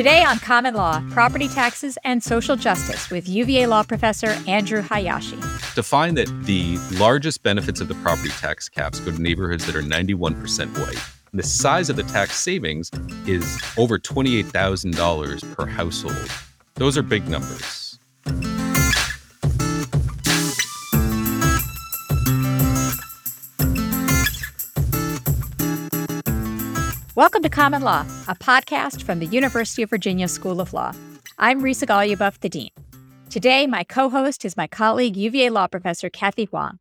Today on Common Law, Property Taxes and Social Justice with UVA law professor Andrew Hayashi. To find that the largest benefits of the property tax caps go to neighborhoods that are 91% white. The size of the tax savings is over $28,000 per household. Those are big numbers. Welcome to Common Law, a podcast from the University of Virginia School of Law. I'm Risa Goluboff, the Dean. Today, my co host is my colleague, UVA law professor Cathy Hwang.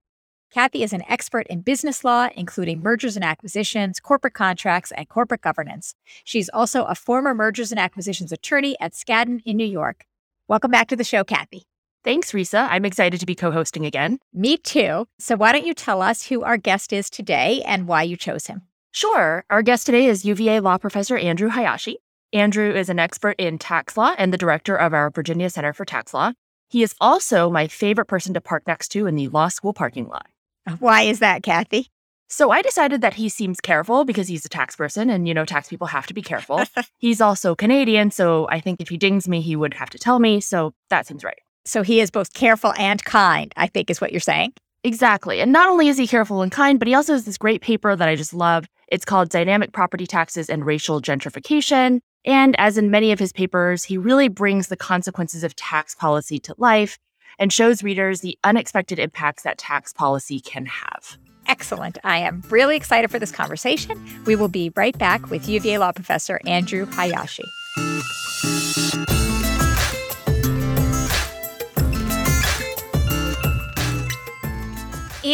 Cathy is an expert in business law, including mergers and acquisitions, corporate contracts, and corporate governance. She's also a former mergers and acquisitions attorney at Skadden in New York. Welcome back to the show, Cathy. Thanks, Risa. I'm excited to be co hosting again. Me too. So, why don't you tell us who our guest is today and why you chose him? Sure. Our guest today is UVA law professor Andrew Hayashi. Andrew is an expert in tax law and the director of our Virginia Center for Tax Law. He is also my favorite person to park next to in the law school parking lot. Uh, why is that, Cathy? So I decided that he seems careful because he's a tax person and you know tax people have to be careful. he's also Canadian, so I think if he dings me he would have to tell me, so that seems right. So he is both careful and kind, I think is what you're saying. Exactly. And not only is he careful and kind, but he also has this great paper that I just love. It's called Dynamic Property Taxes and Racial Gentrification. And as in many of his papers, he really brings the consequences of tax policy to life and shows readers the unexpected impacts that tax policy can have. Excellent. I am really excited for this conversation. We will be right back with UVA law professor Andrew Hayashi.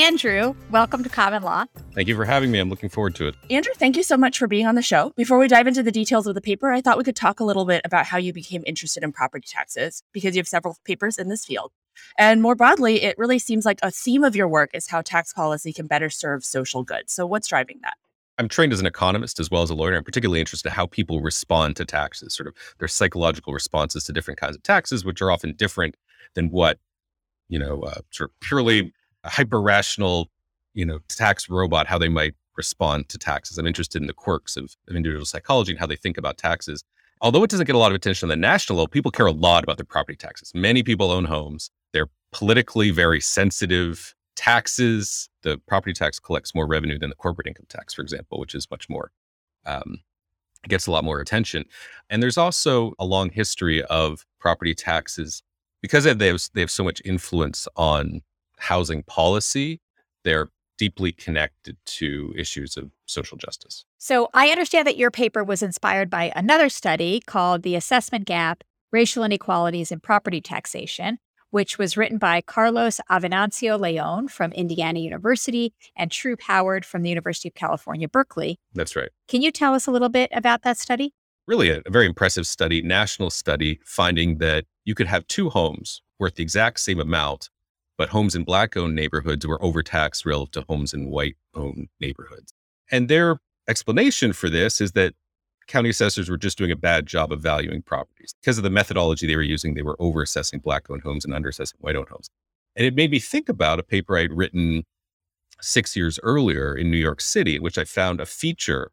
Andrew, welcome to Common Law. Thank you for having me. I'm looking forward to it. Andrew, thank you so much for being on the show. Before we dive into the details of the paper, I thought we could talk a little bit about how you became interested in property taxes because you have several papers in this field. And more broadly, it really seems like a theme of your work is how tax policy can better serve social good. So, what's driving that? I'm trained as an economist as well as a lawyer. I'm particularly interested in how people respond to taxes, sort of their psychological responses to different kinds of taxes, which are often different than what, you know, uh, sort of purely hyper rational, you know, tax robot, how they might respond to taxes. I'm interested in the quirks of, of individual psychology and how they think about taxes. Although it doesn't get a lot of attention on the national level, people care a lot about their property taxes. Many people own homes. They're politically very sensitive. Taxes, the property tax collects more revenue than the corporate income tax, for example, which is much more, um, gets a lot more attention. And there's also a long history of property taxes because they have, they have so much influence on housing policy, they're deeply connected to issues of social justice. So I understand that your paper was inspired by another study called The Assessment Gap Racial Inequalities in Property Taxation, which was written by Carlos Avenancio Leon from Indiana University and Troup Howard from the University of California, Berkeley. That's right. Can you tell us a little bit about that study? Really, a, a very impressive study, national study, finding that you could have two homes worth the exact same amount but homes in black owned neighborhoods were overtaxed relative to homes in white owned neighborhoods. And their explanation for this is that county assessors were just doing a bad job of valuing properties. Because of the methodology they were using, they were overassessing black owned homes and underassessing white owned homes. And it made me think about a paper I'd written six years earlier in New York City, in which I found a feature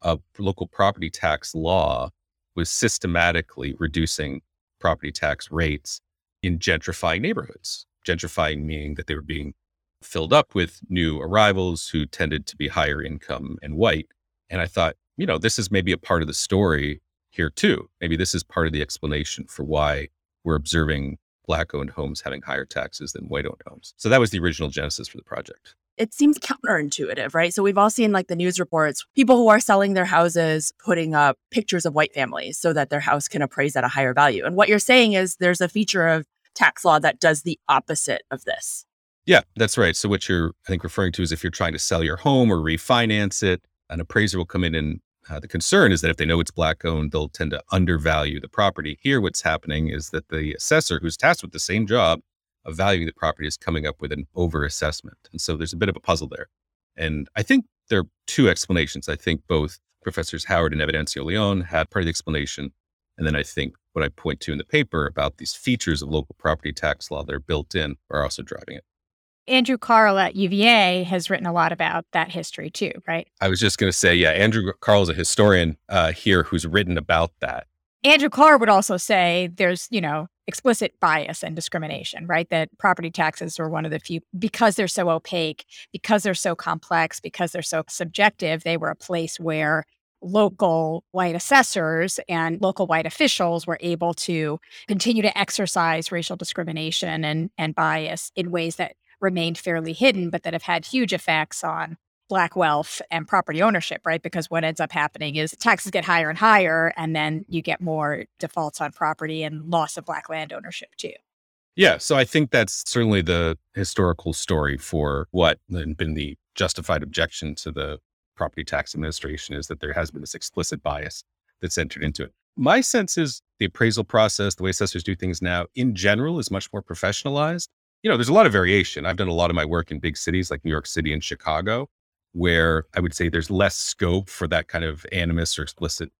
of local property tax law was systematically reducing property tax rates in gentrifying neighborhoods gentrifying meaning that they were being filled up with new arrivals who tended to be higher income and white. And I thought, you know, this is maybe a part of the story here too. Maybe this is part of the explanation for why we're observing black owned homes having higher taxes than white owned homes. So that was the original genesis for the project. It seems counterintuitive, right? So we've all seen like the news reports, people who are selling their houses putting up pictures of white families so that their house can appraise at a higher value. And what you're saying is there's a feature of tax law that does the opposite of this. Yeah, that's right. So what you're, I think, referring to is if you're trying to sell your home or refinance it, an appraiser will come in and uh, the concern is that if they know it's black owned, they'll tend to undervalue the property. Here, what's happening is that the assessor, who's tasked with the same job of valuing the property, is coming up with an overassessment. And so there's a bit of a puzzle there. And I think there are two explanations. I think both Professors Howard and Avenancio Leon had part of the explanation. And then I think what I point to in the paper about these features of local property tax law that are built in are also driving it. Andrew Kahrl at UVA has written a lot about that history too, right? I was just going to say, yeah, Andrew Kahrl is a historian uh, here who's written about that. Andrew Kahrl would also say there's, you know, explicit bias and discrimination, right? That property taxes are one of the few, because they're so opaque, because they're so complex, because they're so subjective, they were a place where local white assessors and local white officials were able to continue to exercise racial discrimination and, and bias in ways that remained fairly hidden, but that have had huge effects on black wealth and property ownership, right? Because what ends up happening is taxes get higher and higher, and then you get more defaults on property and loss of black land ownership too. Yeah. So I think that's certainly the historical story for what had been the justified objection to the property tax administration is that there has been this explicit bias that's entered into it. My sense is the appraisal process, the way assessors do things now, in general, is much more professionalized. You know, there's a lot of variation. I've done a lot of my work in big cities like New York City and Chicago, where I would say there's less scope for that kind of animus or explicit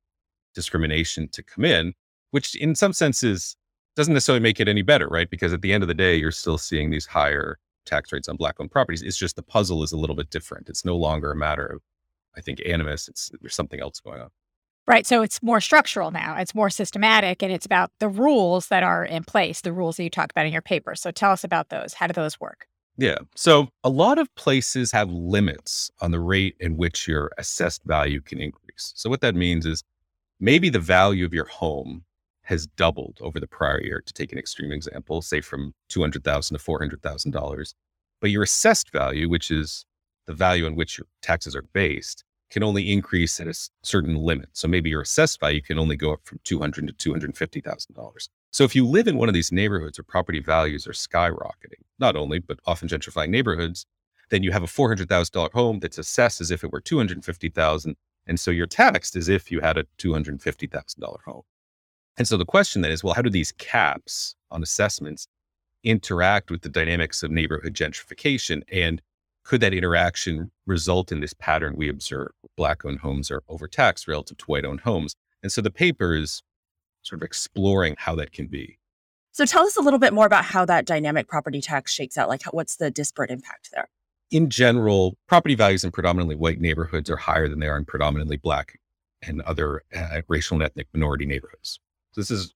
discrimination to come in, which in some senses doesn't necessarily make it any better, right? Because at the end of the day, you're still seeing these higher tax rates on black owned properties. It's just the puzzle is a little bit different. It's no longer a matter of, I think, animus. It's there's something else going on. Right. So it's more structural now. It's more systematic and it's about the rules that are in place, the rules that you talk about in your paper. So tell us about those. How do those work? Yeah. So a lot of places have limits on the rate in which your assessed value can increase. So what that means is maybe the value of your home has doubled over the prior year, to take an extreme example, say from 200,000 to $400,000. But your assessed value, which is the value on which your taxes are based, can only increase at a certain limit. So maybe your assessed value can only go up from $200 to $250,000. So if you live in one of these neighborhoods where property values are skyrocketing, not only, but often gentrifying neighborhoods, then you have a $400,000 home that's assessed as if it were 250,000. And so you're taxed as if you had a $250,000 home. And so the question then is, well, how do these caps on assessments interact with the dynamics of neighborhood gentrification? And could that interaction result in this pattern we observe? Black owned homes are overtaxed relative to white owned homes. And so the paper is sort of exploring how that can be. So tell us a little bit more about how that dynamic property tax shakes out. Like, what's the disparate impact there? In general, property values in predominantly white neighborhoods are higher than they are in predominantly black and other uh, racial and ethnic minority neighborhoods. So this is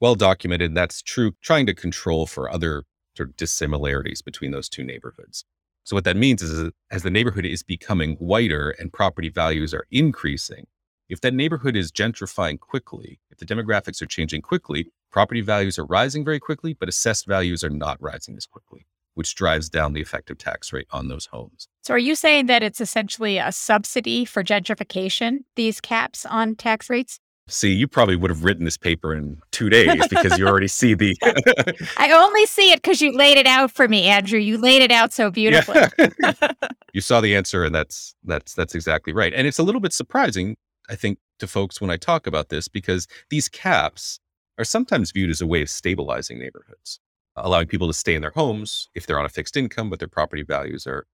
well documented. That's true, trying to control for other sort of dissimilarities between those two neighborhoods. So what that means is as the neighborhood is becoming whiter and property values are increasing, if that neighborhood is gentrifying quickly, if the demographics are changing quickly, property values are rising very quickly, but assessed values are not rising as quickly, which drives down the effective tax rate on those homes. So, are you saying that it's essentially a subsidy for gentrification, these caps on tax rates? See, you probably would have written this paper in two days because you already see the. I only see it because you laid it out for me, Andrew. You laid it out so beautifully. Yeah. you saw the answer, and that's that's that's exactly right. And it's a little bit surprising I think, to folks when I talk about this because these caps are sometimes viewed as a way of stabilizing neighborhoods, allowing people to stay in their homes if they're on a fixed income, but their property values are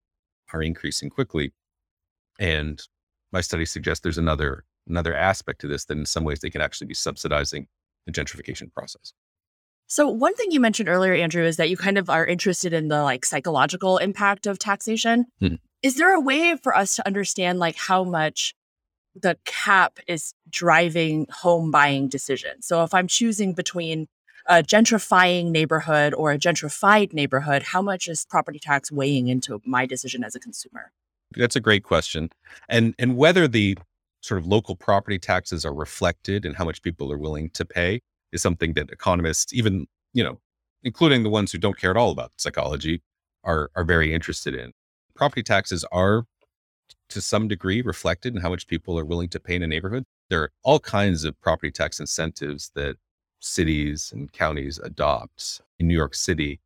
are increasing quickly. And my study suggests there's another another aspect to this that in some ways they can actually be subsidizing the gentrification process. So one thing you mentioned earlier, Andrew, is that you kind of are interested in the like psychological impact of taxation. Hmm. Is there a way for us to understand like how much the cap is driving home buying decisions. So if I'm choosing between a gentrifying neighborhood or a gentrified neighborhood, how much is property tax weighing into my decision as a consumer? That's a great question. And and whether the sort of local property taxes are reflected in how much people are willing to pay is something that economists, even, you know, including the ones who don't care at all about psychology, are are very interested in. Property taxes are to some degree reflected in how much people are willing to pay in a neighborhood. There are all kinds of property tax incentives that cities and counties adopt. In New York City,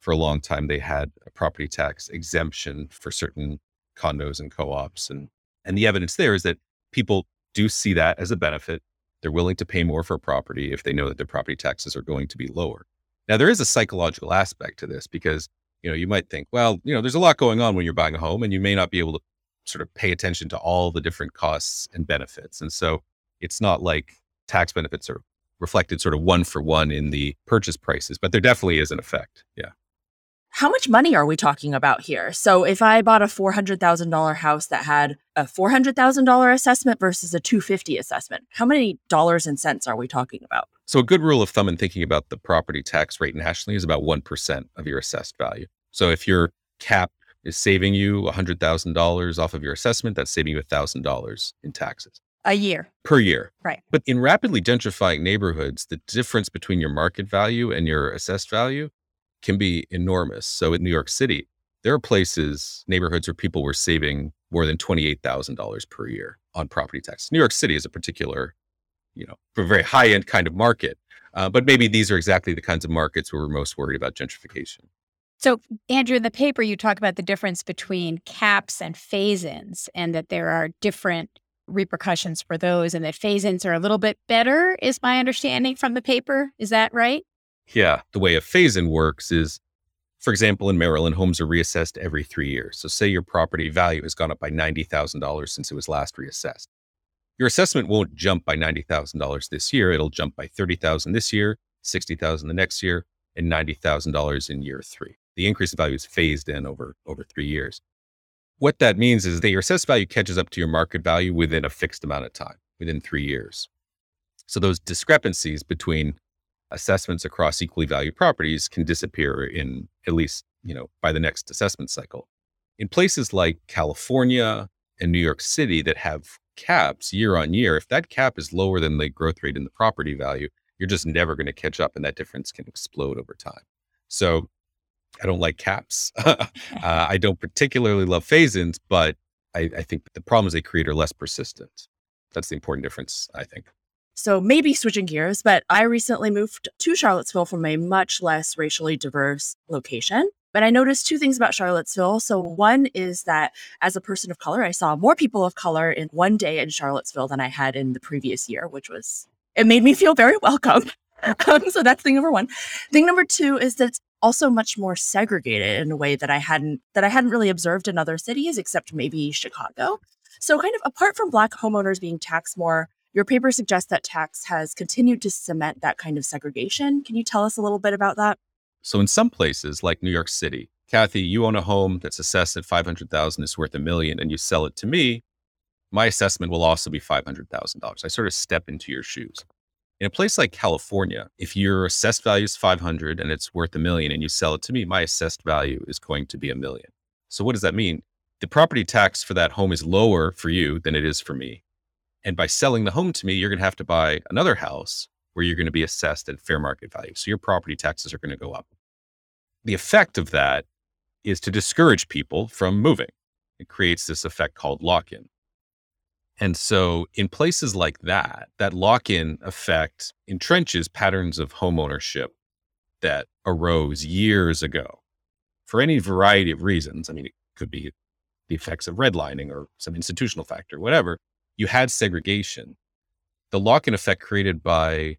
for a long time, they had a property tax exemption for certain condos and co-ops. And, and the evidence there is that people do see that as a benefit. They're willing to pay more for a property if they know that their property taxes are going to be lower. Now, there is a psychological aspect to this because, you know, you might think, well, you know, there's a lot going on when you're buying a home and you may not be able to sort of pay attention to all the different costs and benefits. And so it's not like tax benefits are reflected sort of one for one in the purchase prices, but there definitely is an effect. Yeah. How much money are we talking about here? So if I bought a $400,000 house that had a $400,000 assessment versus a 250 assessment, how many dollars and cents are we talking about? So a good rule of thumb in thinking about the property tax rate nationally is about 1% of your assessed value. So if your cap is saving you $100,000 off of your assessment, that's saving you $1,000 in taxes. A year. Per year. Right. But in rapidly gentrifying neighborhoods, the difference between your market value and your assessed value can be enormous. So in New York City, there are places, neighborhoods where people were saving more than $28,000 per year on property tax. New York City is a particular, you know, a very high end kind of market. Uh, but maybe these are exactly the kinds of markets where we're most worried about gentrification. So, Andrew, in the paper, you talk about the difference between caps and phase ins and that there are different repercussions for those, and that phase ins are a little bit better, is my understanding from the paper. Is that right? Yeah. The way a phase in works is, for example, in Maryland, homes are reassessed every three years. So, say your property value has gone up by $90,000 since it was last reassessed. Your assessment won't jump by $90,000 this year. It'll jump by 30,000 this year, 60,000 the next year, and $90,000 in year three. The increase in value is phased in over, over three years. What that means is that your assessed value catches up to your market value within a fixed amount of time, within three years. So those discrepancies between assessments across equally valued properties can disappear in at least, you know, by the next assessment cycle. In places like California and New York City that have caps year on year, if that cap is lower than the growth rate in the property value, you're just never going to catch up and that difference can explode over time. So I don't like caps. uh, I don't particularly love phase ins, but I, I think the problems they create are less persistent. That's the important difference, I think. So maybe switching gears, but I recently moved to Charlottesville from a much less racially diverse location. But I noticed two things about Charlottesville. So, one is that as a person of color, I saw more people of color in one day in Charlottesville than I had in the previous year, which was, it made me feel very welcome. um, so, that's thing number one. Thing number two is that it's also much more segregated in a way that I hadn't, that I hadn't really observed in other cities, except maybe Chicago. So, kind of apart from Black homeowners being taxed more your paper suggests that tax has continued to cement that kind of segregation. Can you tell us a little bit about that? So, in some places like New York City, Cathy, you own a home that's assessed at 500,000, it's worth a million, and you sell it to me. My assessment will also be $500,000. I sort of step into your shoes. In a place like California, if your assessed value is 500 and it's worth a million and you sell it to me, my assessed value is going to be a million. So what does that mean? The property tax for that home is lower for you than it is for me. And by selling the home to me, you're going to have to buy another house where you're going to be assessed at fair market value. So your property taxes are going to go up. The effect of that is to discourage people from moving. It creates this effect called lock in. And so, in places like that, that lock in effect entrenches patterns of homeownership that arose years ago for any variety of reasons. I mean, it could be the effects of redlining or some institutional factor, whatever you had segregation. The lock in effect created by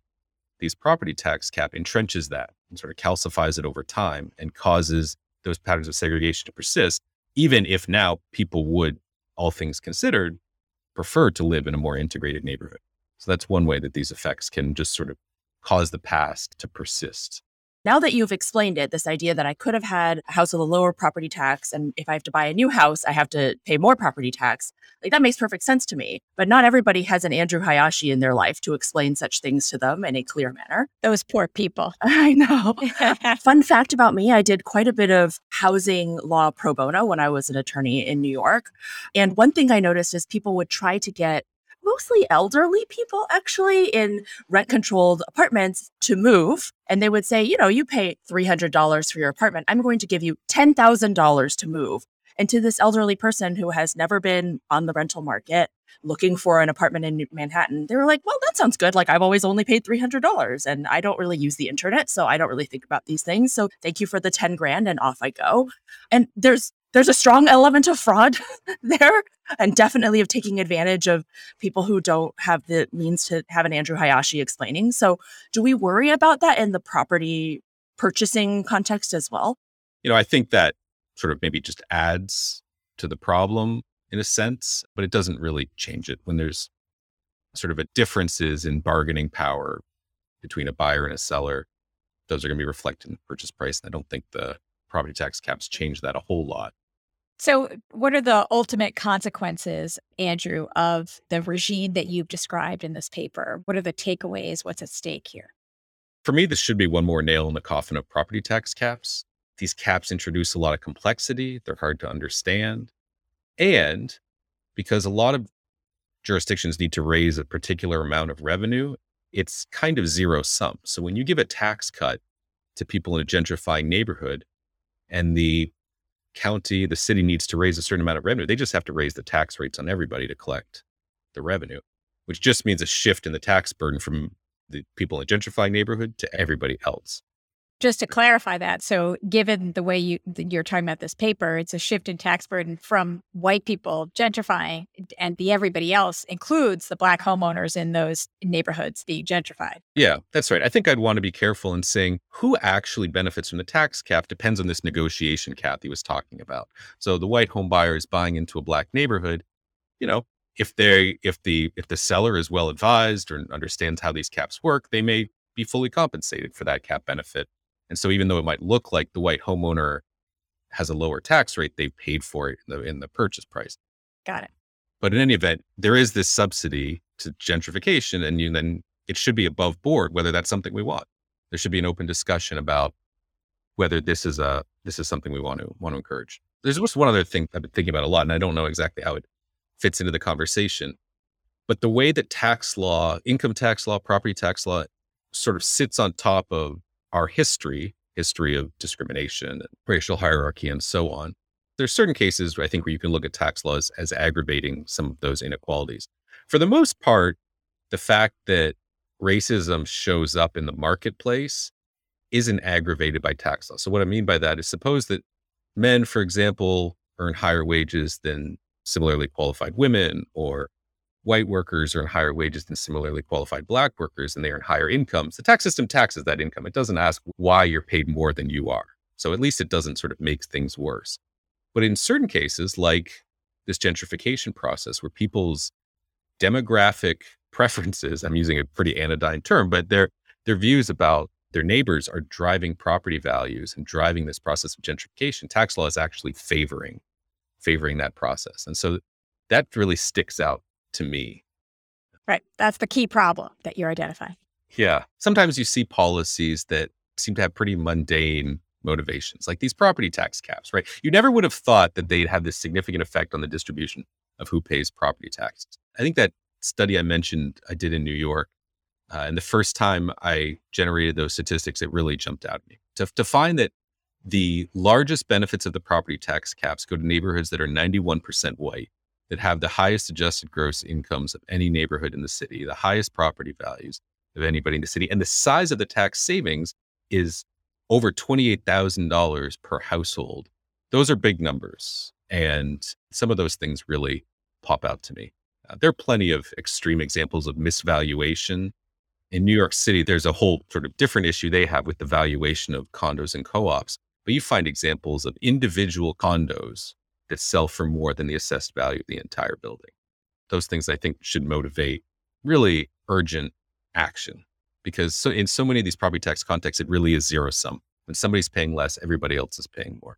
these property tax cap entrenches that and sort of calcifies it over time and causes those patterns of segregation to persist, even if now people would, all things considered, prefer to live in a more integrated neighborhood. So that's one way that these effects can just sort of cause the past to persist. Now that you've explained it, this idea that I could have had a house with a lower property tax, and if I have to buy a new house, I have to pay more property tax, like that makes perfect sense to me. But not everybody has an Andrew Hayashi in their life to explain such things to them in a clear manner. Those poor people. I know. Fun fact about me I did quite a bit of housing law pro bono when I was an attorney in New York. And one thing I noticed is people would try to get mostly elderly people actually in rent controlled apartments to move. And they would say, you know, you pay $300 for your apartment. I'm going to give you $10,000 to move. And to this elderly person who has never been on the rental market looking for an apartment in Manhattan, they were like, well, that sounds good. Like I've always only paid $300 and I don't really use the internet. So I don't really think about these things. So thank you for the 10 grand and off I go. And there's there's a strong element of fraud there and definitely of taking advantage of people who don't have the means to have an Andrew Hayashi explaining. So, do we worry about that in the property purchasing context as well? You know, I think that sort of maybe just adds to the problem in a sense, but it doesn't really change it when there's sort of a differences in bargaining power between a buyer and a seller. Those are going to be reflected in the purchase price. And I don't think the property tax caps change that a whole lot. So, what are the ultimate consequences, Andrew, of the regime that you've described in this paper? What are the takeaways? What's at stake here? For me, this should be one more nail in the coffin of property tax caps. These caps introduce a lot of complexity, they're hard to understand. And because a lot of jurisdictions need to raise a particular amount of revenue, it's kind of zero sum. So when you give a tax cut to people in a gentrifying neighborhood and the county, the city needs to raise a certain amount of revenue, they just have to raise the tax rates on everybody to collect the revenue, which just means a shift in the tax burden from the people in a gentrifying neighborhood to everybody else just to clarify that, so given the way you you're talking about this paper, it's a shift in tax burden from white people gentrifying, and the everybody else includes the black homeowners in those neighborhoods being gentrified. Yeah, that's right. I think I'd want to be careful in saying who actually benefits from the tax cap depends on this negotiation Cathy was talking about. So the white home buyer is buying into a black neighborhood, you know, if they if the if the seller is well advised or understands how these caps work, they may be fully compensated for that cap benefit and so even though it might look like the white homeowner has a lower tax rate, they've paid for it in the, in the purchase price. Got it. But in any event, there is this subsidy to gentrification, and you, then it should be above board whether that's something we want. There should be an open discussion about whether this is a this is something we want to want to encourage. There's just one other thing I've been thinking about a lot, and I don't know exactly how it fits into the conversation. But the way that tax law, income tax law, property tax law sort of sits on top of our history, history of discrimination and racial hierarchy and so on, there's certain cases I think where you can look at tax laws as aggravating some of those inequalities. For the most part, the fact that racism shows up in the marketplace isn't aggravated by tax law. So what I mean by that is suppose that men, for example, earn higher wages than similarly qualified women or white workers earn higher wages than similarly qualified black workers and they earn higher incomes. The tax system taxes that income. It doesn't ask why you're paid more than you are. So at least it doesn't sort of make things worse. But in certain cases, like this gentrification process where people's demographic preferences, I'm using a pretty anodyne term, but their their views about their neighbors are driving property values and driving this process of gentrification. Tax law is actually favoring favoring that process. And so that really sticks out to me. Right. That's the key problem that you're identifying. Yeah. Sometimes you see policies that seem to have pretty mundane motivations, like these property tax caps, right? You never would have thought that they'd have this significant effect on the distribution of who pays property taxes. I think that study I mentioned I did in New York, uh, and the first time I generated those statistics, it really jumped out at me to, to find that the largest benefits of the property tax caps go to neighborhoods that are 91% white that have the highest adjusted gross incomes of any neighborhood in the city, the highest property values of anybody in the city. And the size of the tax savings is over $28,000 per household. Those are big numbers. And some of those things really pop out to me. Uh, there are plenty of extreme examples of misvaluation. In New York City, there's a whole sort of different issue they have with the valuation of condos and co ops. But you find examples of individual condos that sell for more than the assessed value of the entire building. Those things I think should motivate really urgent action because so in so many of these property tax contexts, it really is zero sum. When somebody's paying less, everybody else is paying more.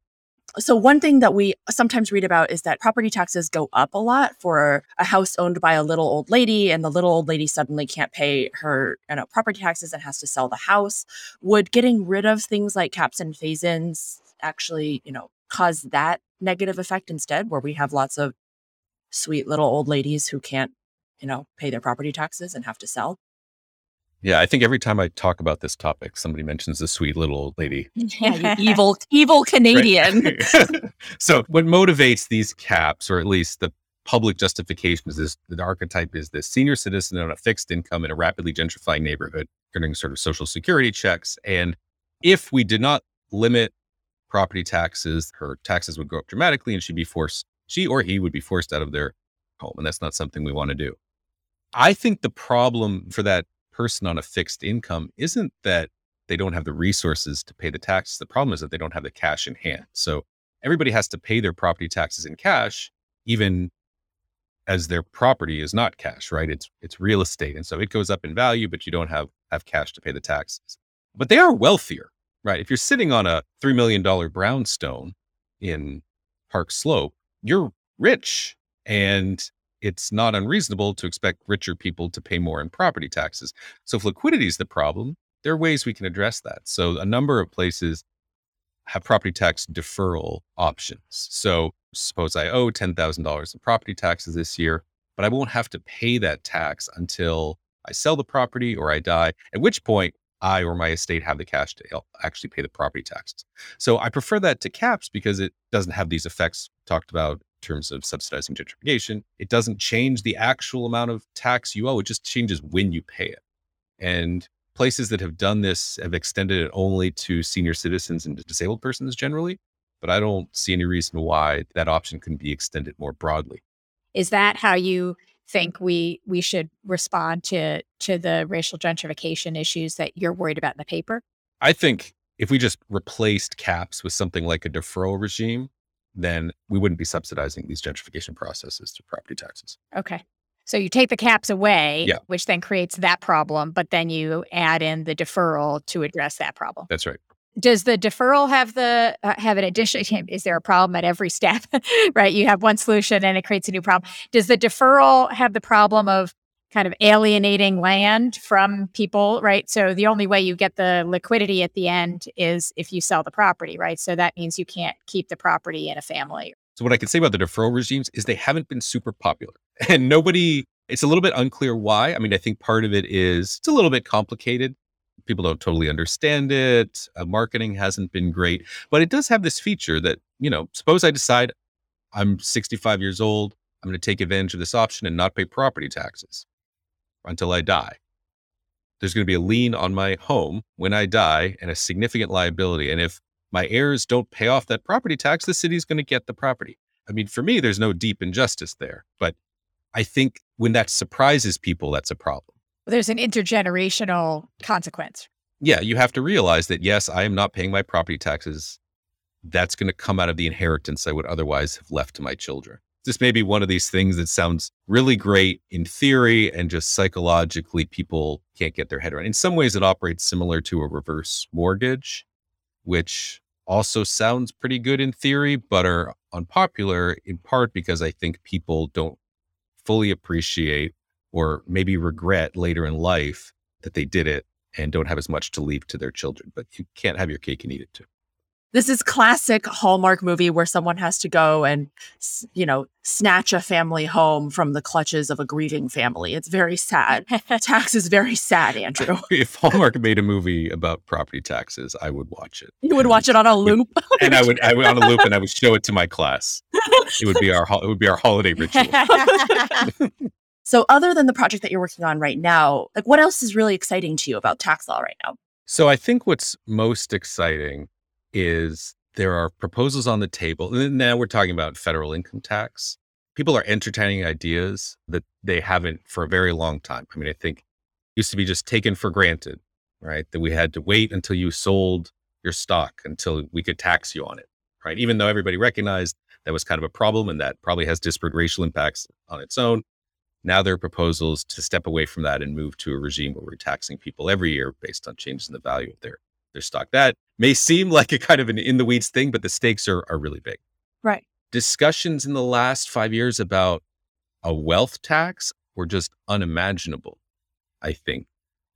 So one thing that we sometimes read about is that property taxes go up a lot for a house owned by a little old lady and the little old lady suddenly can't pay her you know property taxes and has to sell the house. Would getting rid of things like caps and phase-ins actually, you know, cause that negative effect instead, where we have lots of sweet little old ladies who can't, you know, pay their property taxes and have to sell. Yeah, I think every time I talk about this topic, somebody mentions the sweet little old lady. Yeah, evil, evil Canadian. so, what motivates these caps, or at least the public justification, is this: the archetype is this senior citizen on a fixed income in a rapidly gentrifying neighborhood, earning sort of social security checks. And if we did not limit property taxes, her taxes would go up dramatically and she'd be forced, she or he would be forced out of their home. And that's not something we want to do. I think the problem for that person on a fixed income isn't that they don't have the resources to pay the taxes. The problem is that they don't have the cash in hand. So everybody has to pay their property taxes in cash, even as their property is not cash, right? It's it's real estate. And so it goes up in value, but you don't have have cash to pay the taxes. But they are wealthier right? If you're sitting on a $3 million brownstone in Park Slope, you're rich and it's not unreasonable to expect richer people to pay more in property taxes. So if liquidity is the problem, there are ways we can address that. So a number of places have property tax deferral options. So suppose I owe $10,000 in property taxes this year, but I won't have to pay that tax until I sell the property or I die, at which point I or my estate have the cash to actually pay the property taxes. So I prefer that to caps because it doesn't have these effects talked about in terms of subsidizing gentrification. It doesn't change the actual amount of tax you owe, it just changes when you pay it. And places that have done this have extended it only to senior citizens and disabled persons generally. But I don't see any reason why that option can be extended more broadly. Is that how you think we we should respond to to the racial gentrification issues that you're worried about in the paper? I think if we just replaced caps with something like a deferral regime, then we wouldn't be subsidizing these gentrification processes through property taxes. Okay. So you take the caps away, yeah. which then creates that problem, but then you add in the deferral to address that problem. That's right. Does the deferral have the uh, have an addition? Is there a problem at every step? right, you have one solution and it creates a new problem. Does the deferral have the problem of kind of alienating land from people, right? So the only way you get the liquidity at the end is if you sell the property, right? So that means you can't keep the property in a family. So what I can say about the deferral regimes is they haven't been super popular. And nobody it's a little bit unclear why. I mean, I think part of it is it's a little bit complicated. People don't totally understand it. Uh, marketing hasn't been great, but it does have this feature that, you know, suppose I decide I'm 65 years old, I'm going to take advantage of this option and not pay property taxes until I die. There's going to be a lien on my home when I die and a significant liability. And if my heirs don't pay off that property tax, the city's going to get the property. I mean, for me, there's no deep injustice there. But I think when that surprises people, that's a problem. There's an intergenerational consequence. Yeah, you have to realize that, yes, I am not paying my property taxes. That's going to come out of the inheritance I would otherwise have left to my children this may be one of these things that sounds really great in theory and just psychologically people can't get their head around. In some ways, it operates similar to a reverse mortgage, which also sounds pretty good in theory, but are unpopular in part because I think people don't fully appreciate or maybe regret later in life that they did it and don't have as much to leave to their children. But you can't have your cake and eat it too this is classic Hallmark movie where someone has to go and, you know, snatch a family home from the clutches of a grieving family. It's very sad. Tax is very sad, Andrew. if Hallmark made a movie about property taxes, I would watch it. You would watch it on a loop, and I would, I would on a loop, and I would show it to my class. It would be our, it would be our holiday ritual. So, other than the project that you're working on right now, like what else is really exciting to you about tax law right now? So, I think what's most exciting is there are proposals on the table. And now we're talking about federal income tax. People are entertaining ideas that they haven't for a very long time. I mean, I think used to be just taken for granted, right? That we had to wait until you sold your stock until we could tax you on it, right? Even though everybody recognized that was kind of a problem and that probably has disparate racial impacts on its own. Now there are proposals to step away from that and move to a regime where we're taxing people every year based on changes in the value of their their stock. That may seem like a kind of an in the weeds thing, but the stakes are, are really big. Right. Discussions in the last five years about a wealth tax were just unimaginable, I think,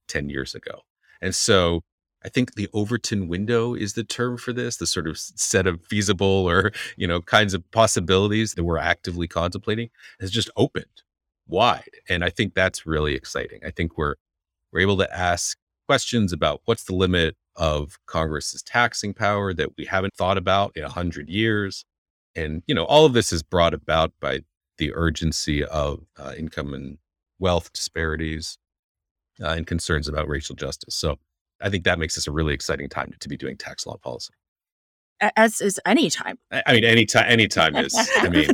10 years ago. And so I think the Overton window is the term for this, the sort of set of feasible or, you know, kinds of possibilities that we're actively contemplating has just opened wide. And I think that's really exciting. I think we're we're able to ask questions about what's the limit of Congress's taxing power that we haven't thought about in a hundred years. And, you know, all of this is brought about by the urgency of uh, income and wealth disparities uh, and concerns about racial justice. So I think that makes this a really exciting time to be doing tax law policy. As is any time. I mean, any time, any time is, I mean.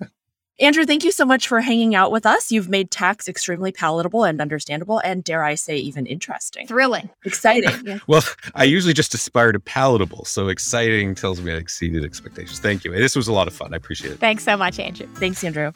Andrew, thank you so much for hanging out with us. You've made tax extremely palatable and understandable, and dare I say, even interesting. Thrilling. Exciting. well, I usually just aspire to palatable. So exciting tells me I exceeded expectations. Thank you. This was a lot of fun. I appreciate it. Thanks so much, Andrew. Thanks, Andrew.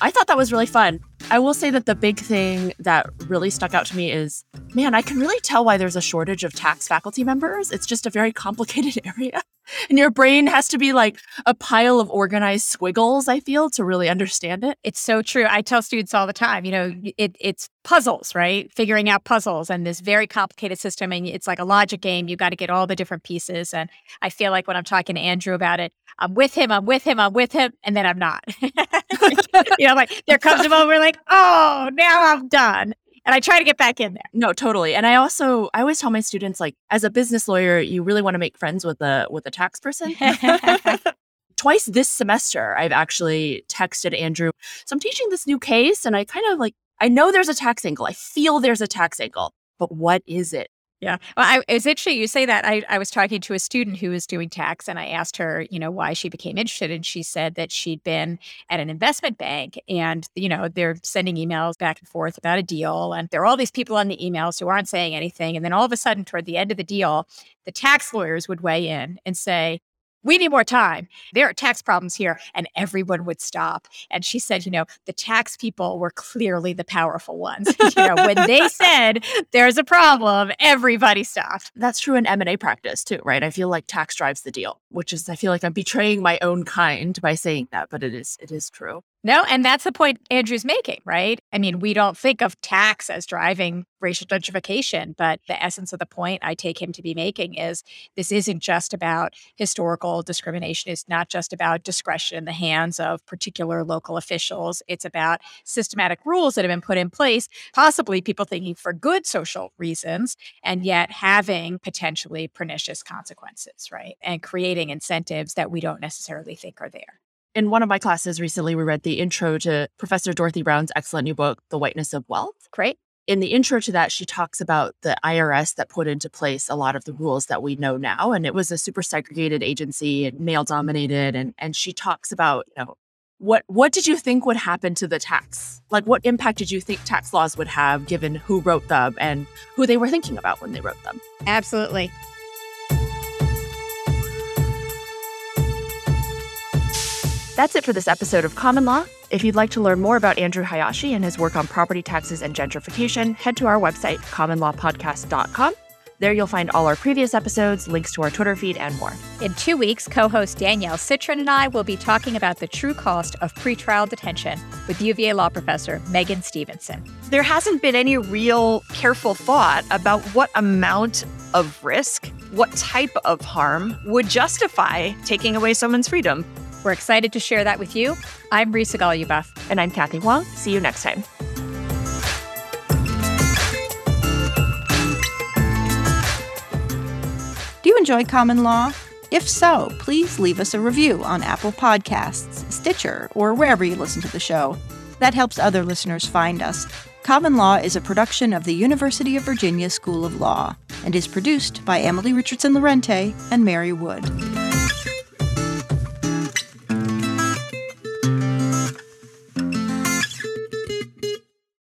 I thought that was really fun. I will say that the big thing that really stuck out to me is man, I can really tell why there's a shortage of tax faculty members. It's just a very complicated area. And your brain has to be like a pile of organized squiggles, I feel, to really understand it. It's so true. I tell students all the time, you know, it, it's puzzles, right? Figuring out puzzles and this very complicated system. And it's like a logic game. You got to get all the different pieces. And I feel like when I'm talking to Andrew about it, I'm with him, I'm with him, I'm with him, and then I'm not. you know, like there comes a moment where like, oh, now I'm done and I try to get back in there. No, totally. And I also I always tell my students like as a business lawyer, you really want to make friends with a with a tax person. Twice this semester, I've actually texted Andrew. So I'm teaching this new case and I kind of like I know there's a tax angle. I feel there's a tax angle, but what is it? Yeah. Well, I, it's interesting you say that. I, I was talking to a student who was doing tax and I asked her, you know, why she became interested. And she said that she'd been at an investment bank and, you know, they're sending emails back and forth about a deal. And there are all these people on the emails who aren't saying anything. And then all of a sudden, toward the end of the deal, the tax lawyers would weigh in and say, we need more time. There are tax problems here. And everyone would stop. And she said, you know, the tax people were clearly the powerful ones. you know, when they said there's a problem, everybody stopped. That's true in M&A practice too, right? I feel like tax drives the deal, which is I feel like I'm betraying my own kind by saying that, but it is it is true. No, and that's the point Andrew's making, right? I mean, we don't think of tax as driving racial gentrification, but the essence of the point I take him to be making is this isn't just about historical discrimination. It's not just about discretion in the hands of particular local officials. It's about systematic rules that have been put in place, possibly people thinking for good social reasons, and yet having potentially pernicious consequences, right? And creating incentives that we don't necessarily think are there in one of my classes recently, we read the intro to Professor Dorothy Brown's excellent new book, The Whiteness of Wealth. Great. In the intro to that, she talks about the IRS that put into place a lot of the rules that we know now. And it was a super segregated agency and male dominated. And, and she talks about, you know, what what did you think would happen to the tax? Like what impact did you think tax laws would have given who wrote them and who they were thinking about when they wrote them? Absolutely. That's it for this episode of Common Law. If you'd like to learn more about Andrew Hayashi and his work on property taxes and gentrification, head to our website, commonlawpodcast.com. There you'll find all our previous episodes, links to our Twitter feed, and more. In two weeks, co host Danielle Citron and I will be talking about the true cost of pretrial detention with UVA law professor Megan Stevenson. There hasn't been any real careful thought about what amount of risk, what type of harm would justify taking away someone's freedom. We're excited to share that with you. I'm Risa Goluboff. And I'm Cathy Hwang. See you next time. Do you enjoy common law? If so, please leave us a review on Apple Podcasts, Stitcher, or wherever you listen to the show. That helps other listeners find us. Common Law is a production of the University of Virginia School of Law and is produced by Emily Richardson Lorente and Mary Wood.